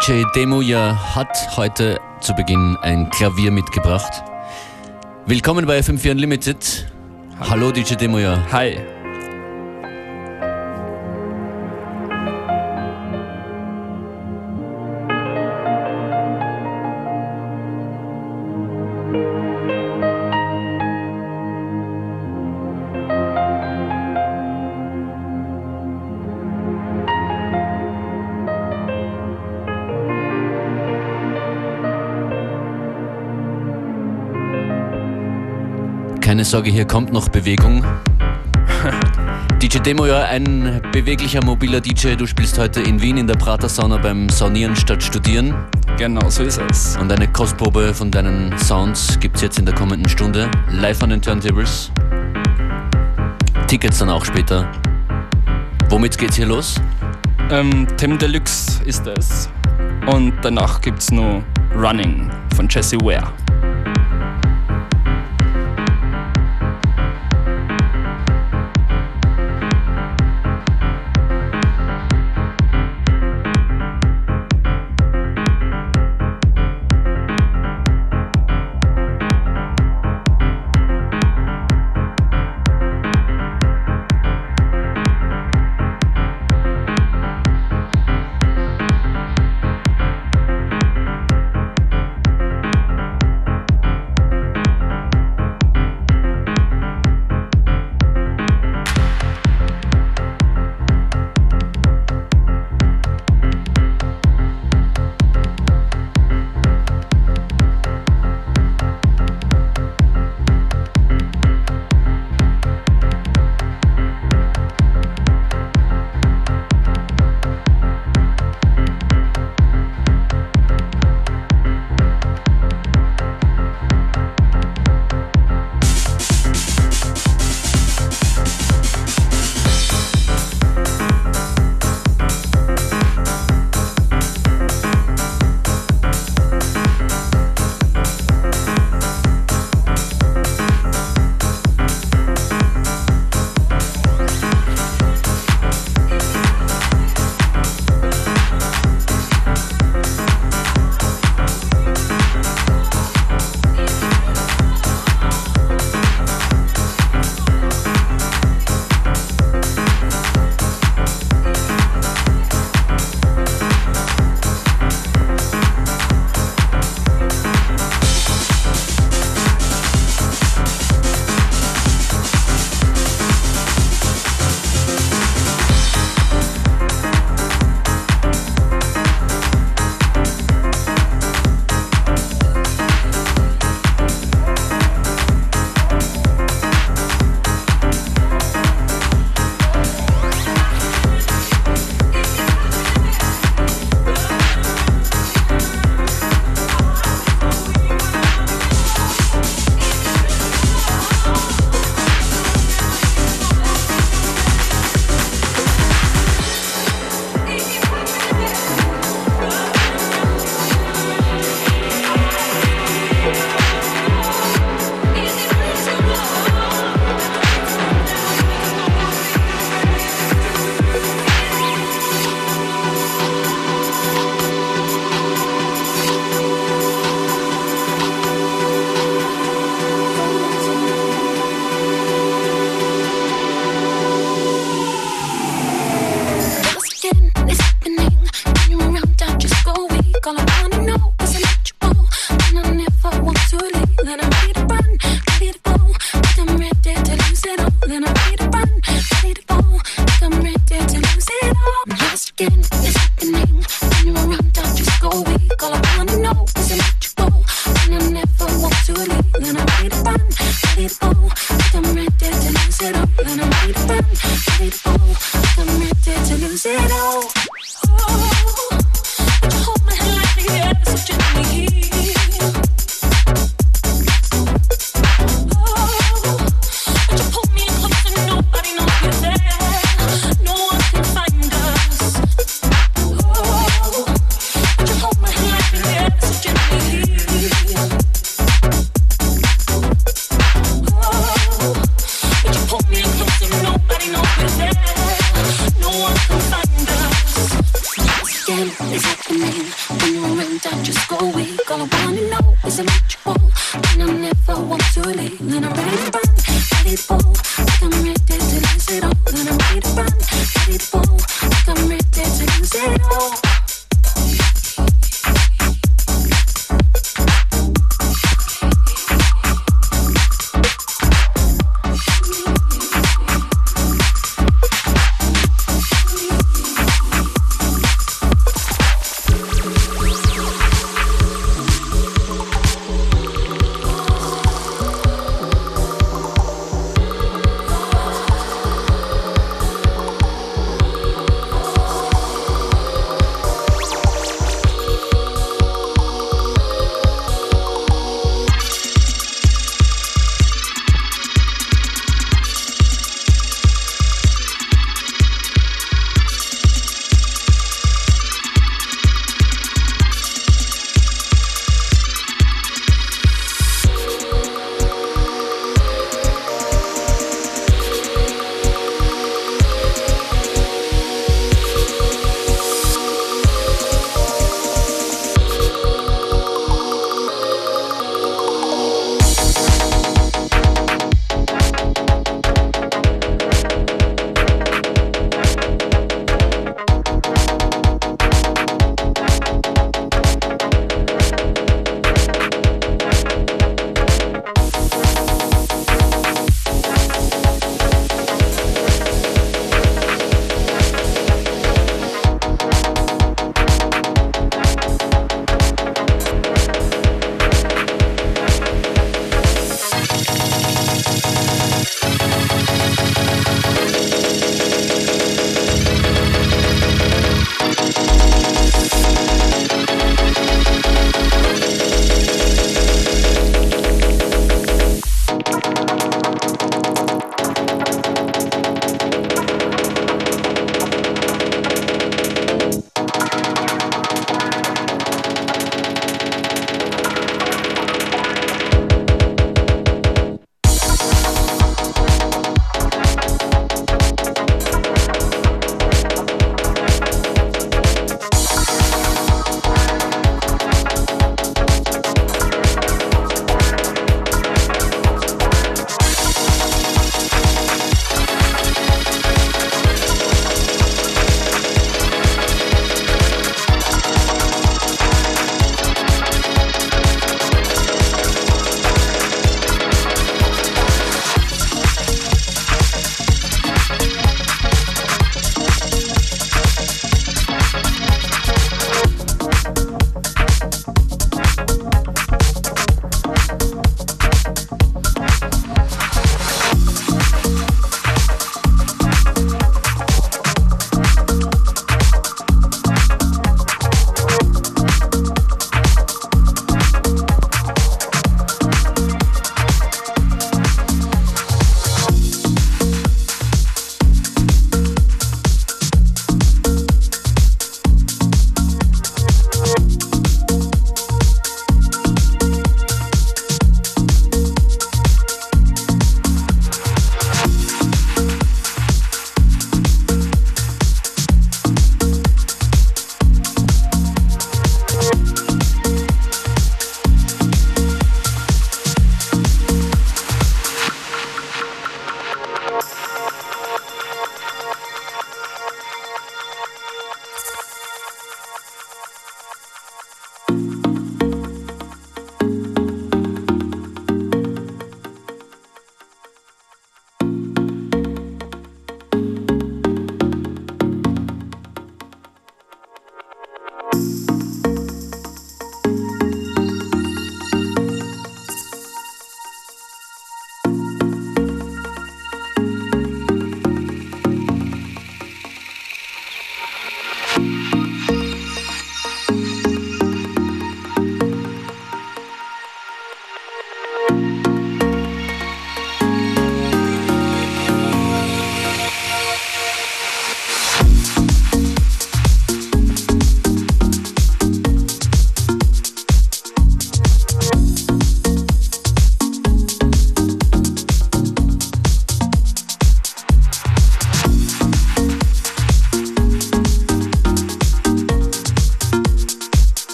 DJ Demoja hat heute zu Beginn ein Klavier mitgebracht. Willkommen bei FM4 Unlimited. Hallo DJ Demoja. Hi. Sorge, hier kommt noch Bewegung. DJ Demo, ja, ein beweglicher, mobiler DJ. Du spielst heute in Wien in der Prater Sauna beim Saunieren statt Studieren. Genau, so ist es. Und eine Kostprobe von deinen Sounds gibt es jetzt in der kommenden Stunde. Live an den Turntables. Tickets dann auch später. Womit geht's hier los? Ähm, Tim Deluxe ist es. Und danach gibt's nur Running von Jesse Ware.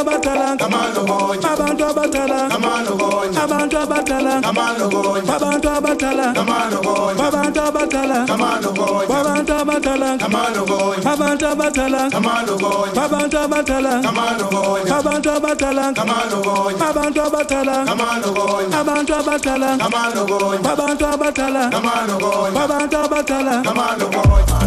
abatalanga abantu abatalanga abantu abatalanga abantu abatalanga abantu abatalanga abantu abatalanga abantu abatalanga abantu abatalanga abantu abatalanga abantu abatalanga abantu abatalanga abantu abatalanga abantu abatalanga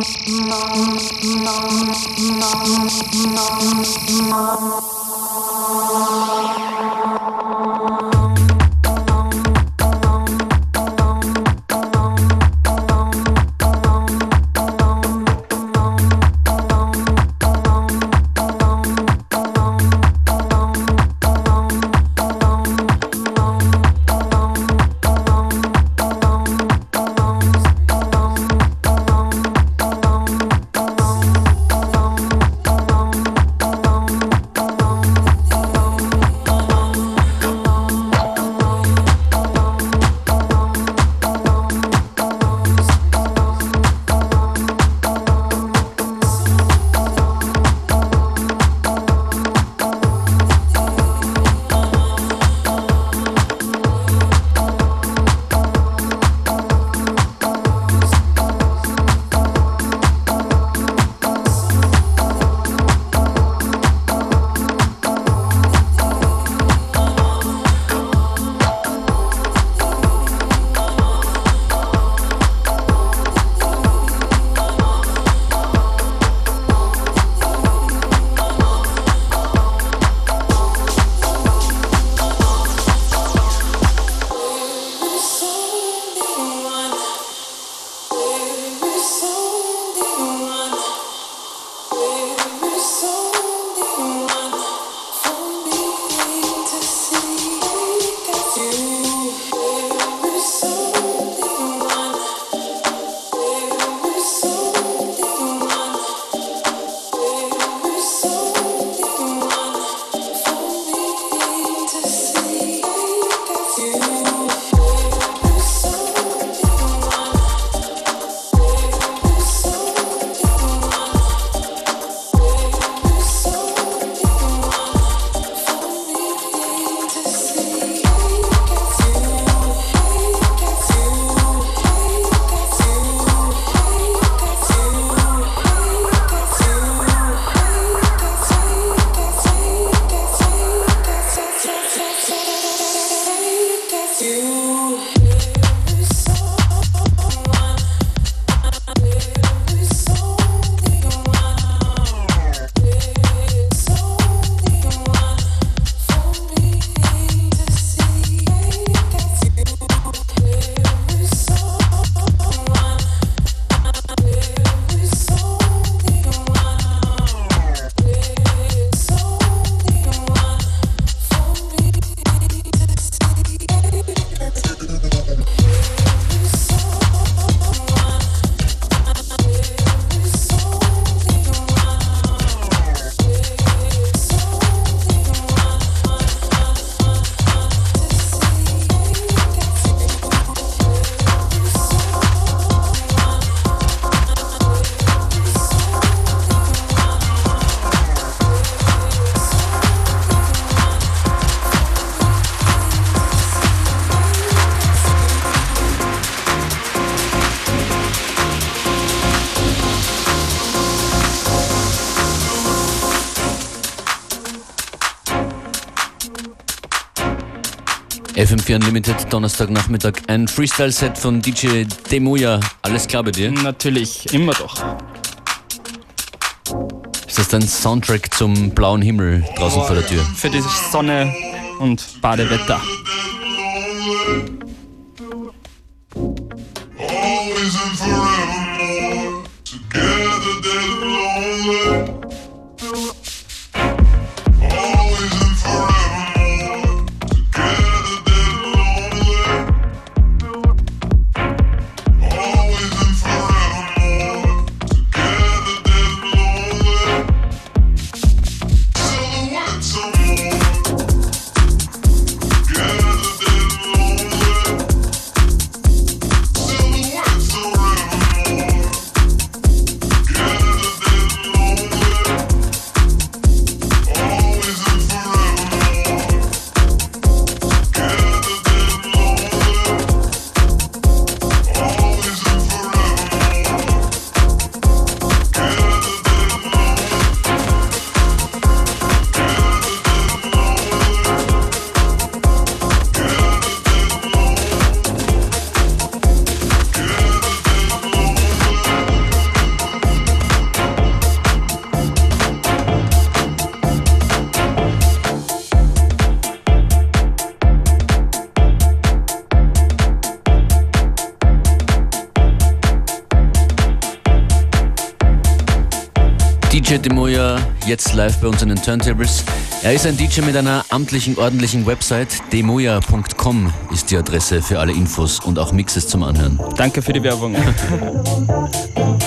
Mom, mom, mom, mom, mom, mom. FM4 Unlimited Donnerstagnachmittag ein Freestyle-Set von DJ Demuya. Alles klar bei dir? Natürlich, immer doch. Ist das dein Soundtrack zum blauen Himmel draußen vor der Tür? Für die Sonne und Badewetter. Jetzt live bei uns an den Turntables. Er ist ein DJ mit einer amtlichen, ordentlichen Website. demoya.com ist die Adresse für alle Infos und auch Mixes zum Anhören. Danke für die Werbung.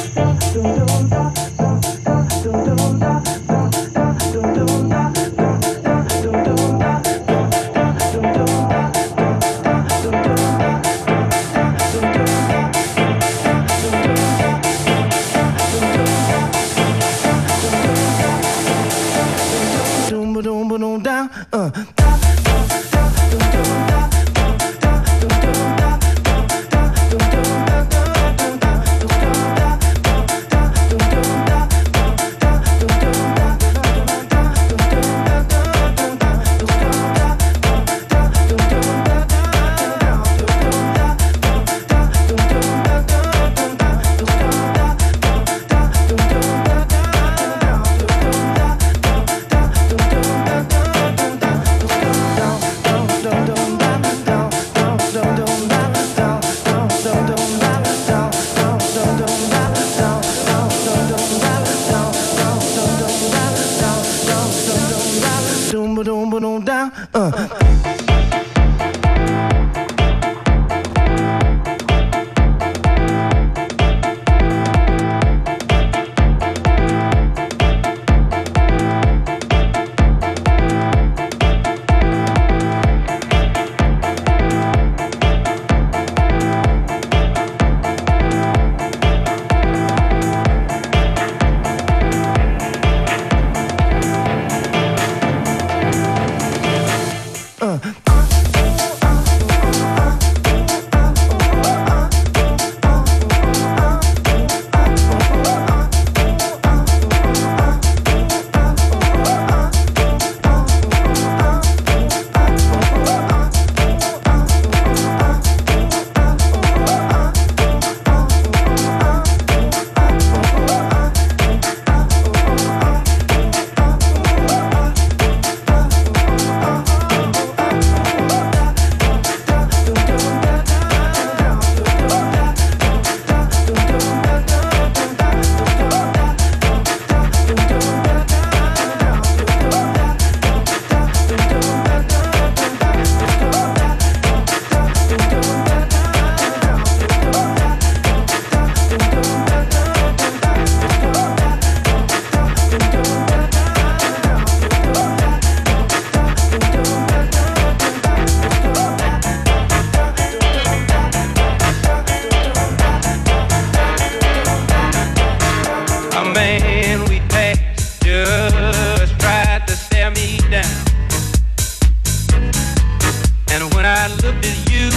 I look at you,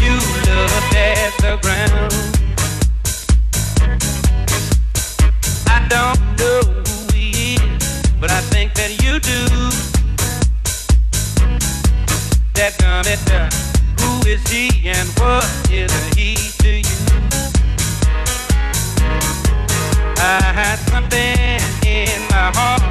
you at the ground. I don't know who he is, but I think that you do. That who is he and what is he to you? I something in my heart.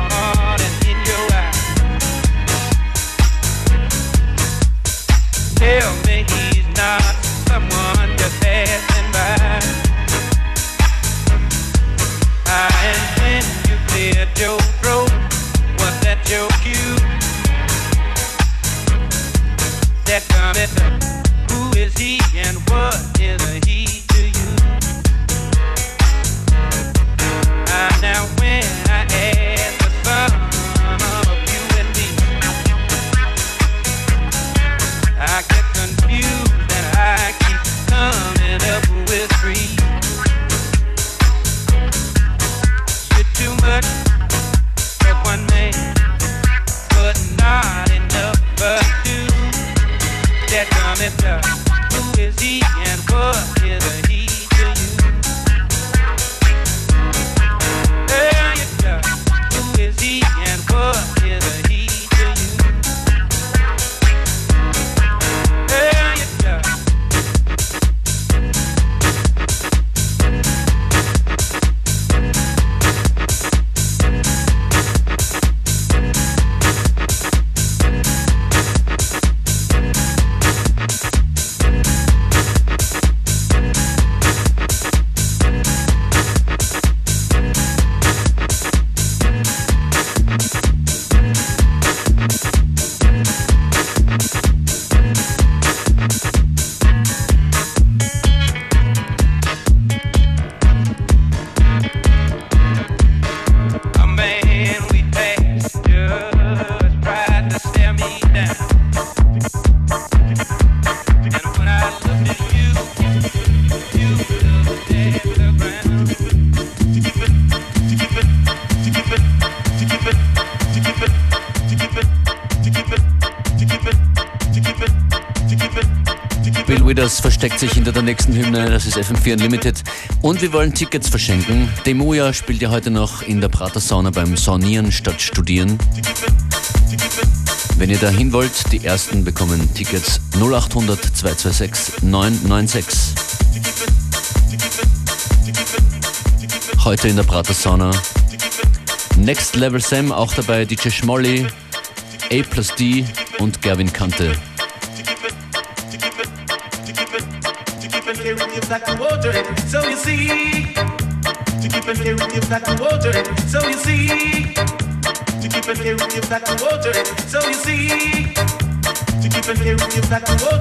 Das ist FM4 Unlimited. Und wir wollen Tickets verschenken. Demuja spielt ja heute noch in der Prater Sauna beim Saunieren statt Studieren. Wenn ihr da hin wollt, die ersten bekommen Tickets 0800 226 996. Heute in der Prater Sauna. Next Level Sam, auch dabei DJ Schmolly, A plus D und Gerwin Kante. So you see, to keep an ear with you back to water. So you see, to keep an ear with you back to water. So you see, to keep an ear with you back to water.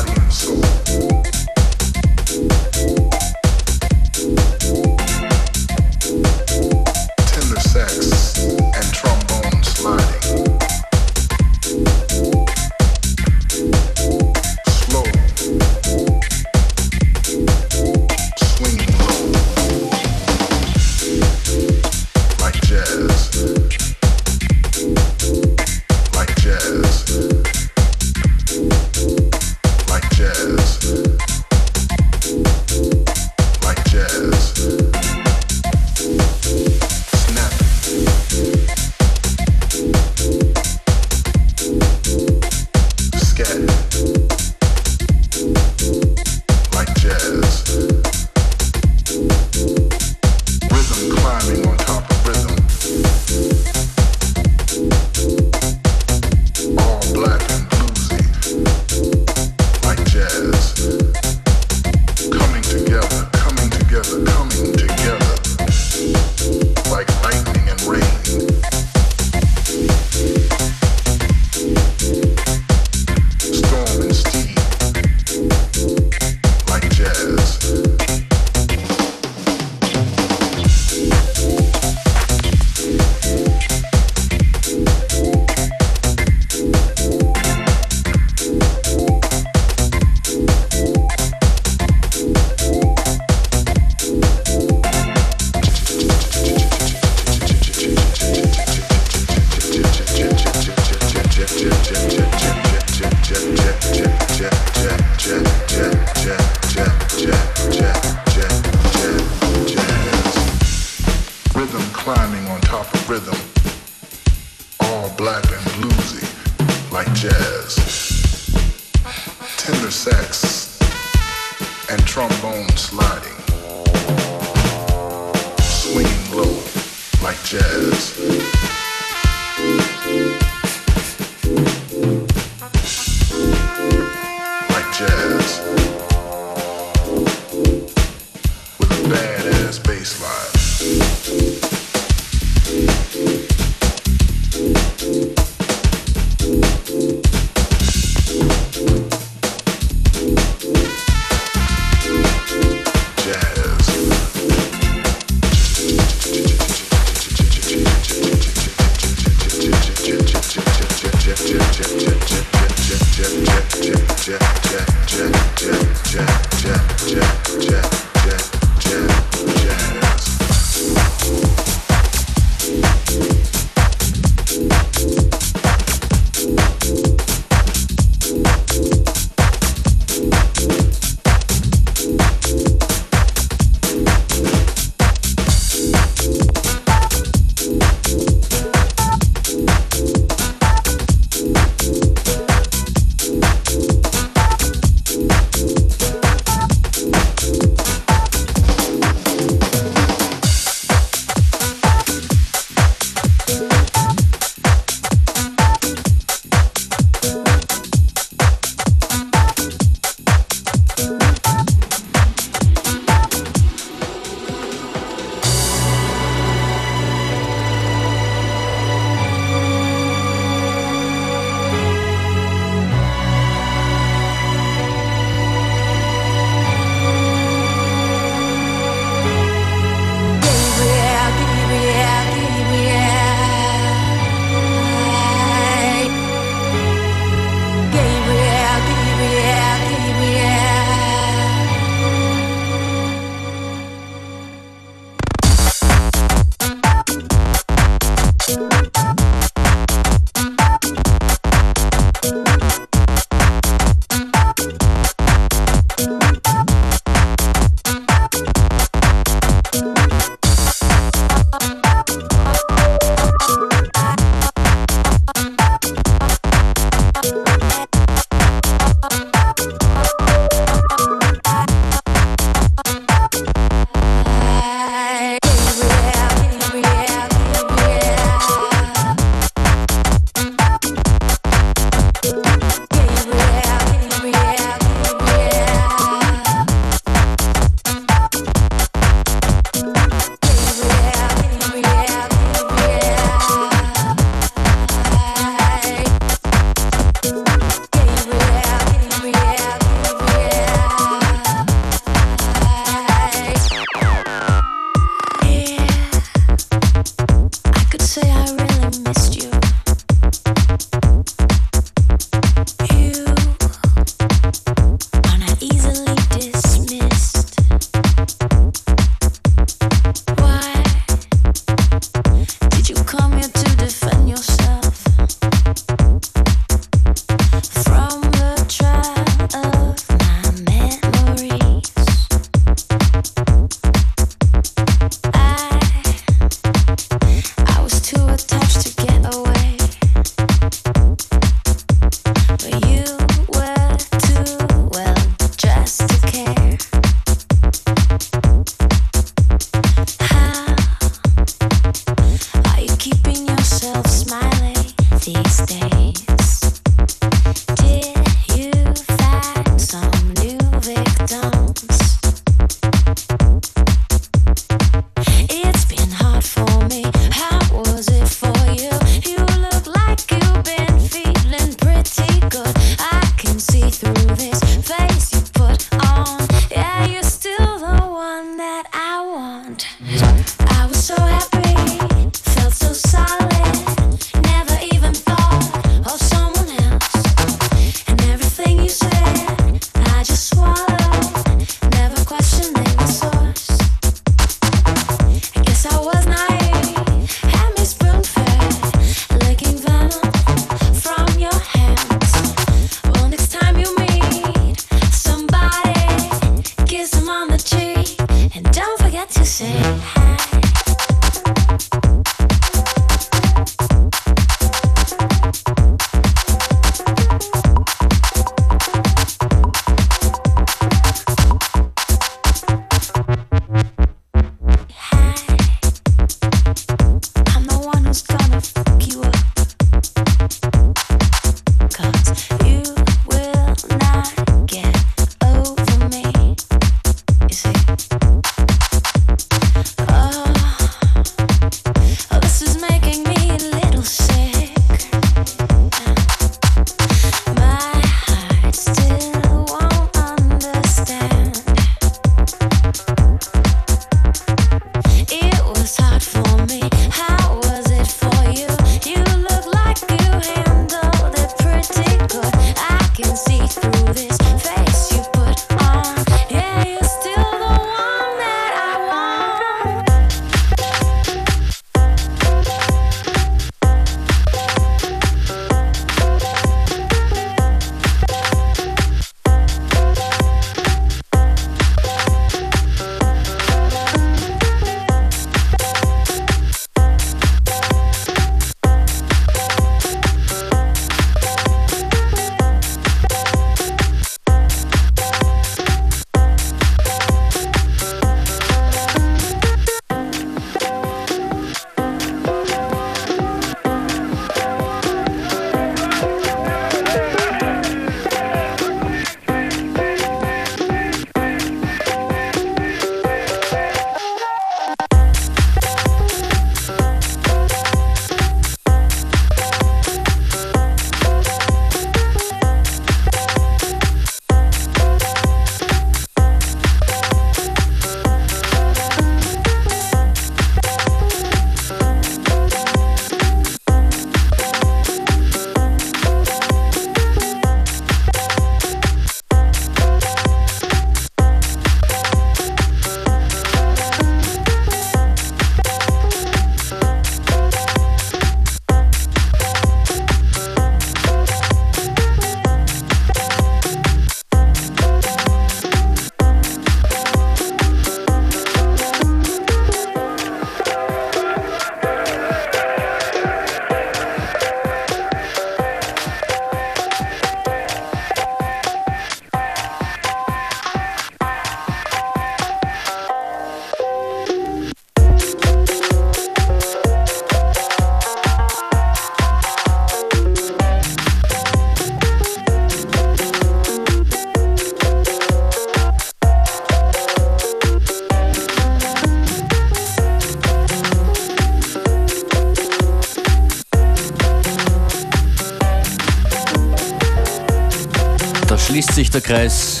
Kreis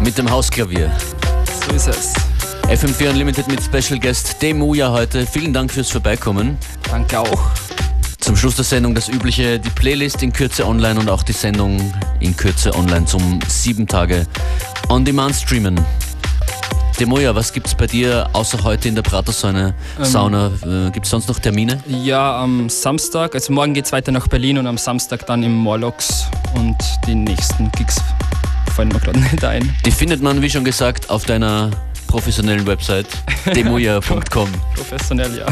mit dem Hausklavier. So ist es. FM4 Unlimited mit Special Guest Demuja heute. Vielen Dank fürs Vorbeikommen. Danke auch. Zum Schluss der Sendung das übliche, die Playlist in Kürze online und auch die Sendung in Kürze online zum sieben Tage On-Demand streamen. Demoja, was gibt's bei dir außer heute in der Pratersäune ähm, Sauna? Äh, gibt's sonst noch Termine? Ja, am Samstag, also morgen geht's weiter nach Berlin und am Samstag dann im Morlocks und die nächsten Gigs fallen mir gerade nicht ein. Die findet man, wie schon gesagt, auf deiner professionellen Website demoja.com. Professionell, ja.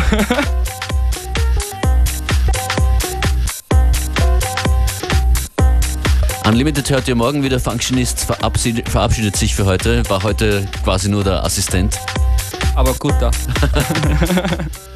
Unlimited hört ihr morgen wieder. Functionist verabschiedet, verabschiedet sich für heute. War heute quasi nur der Assistent. Aber gut da.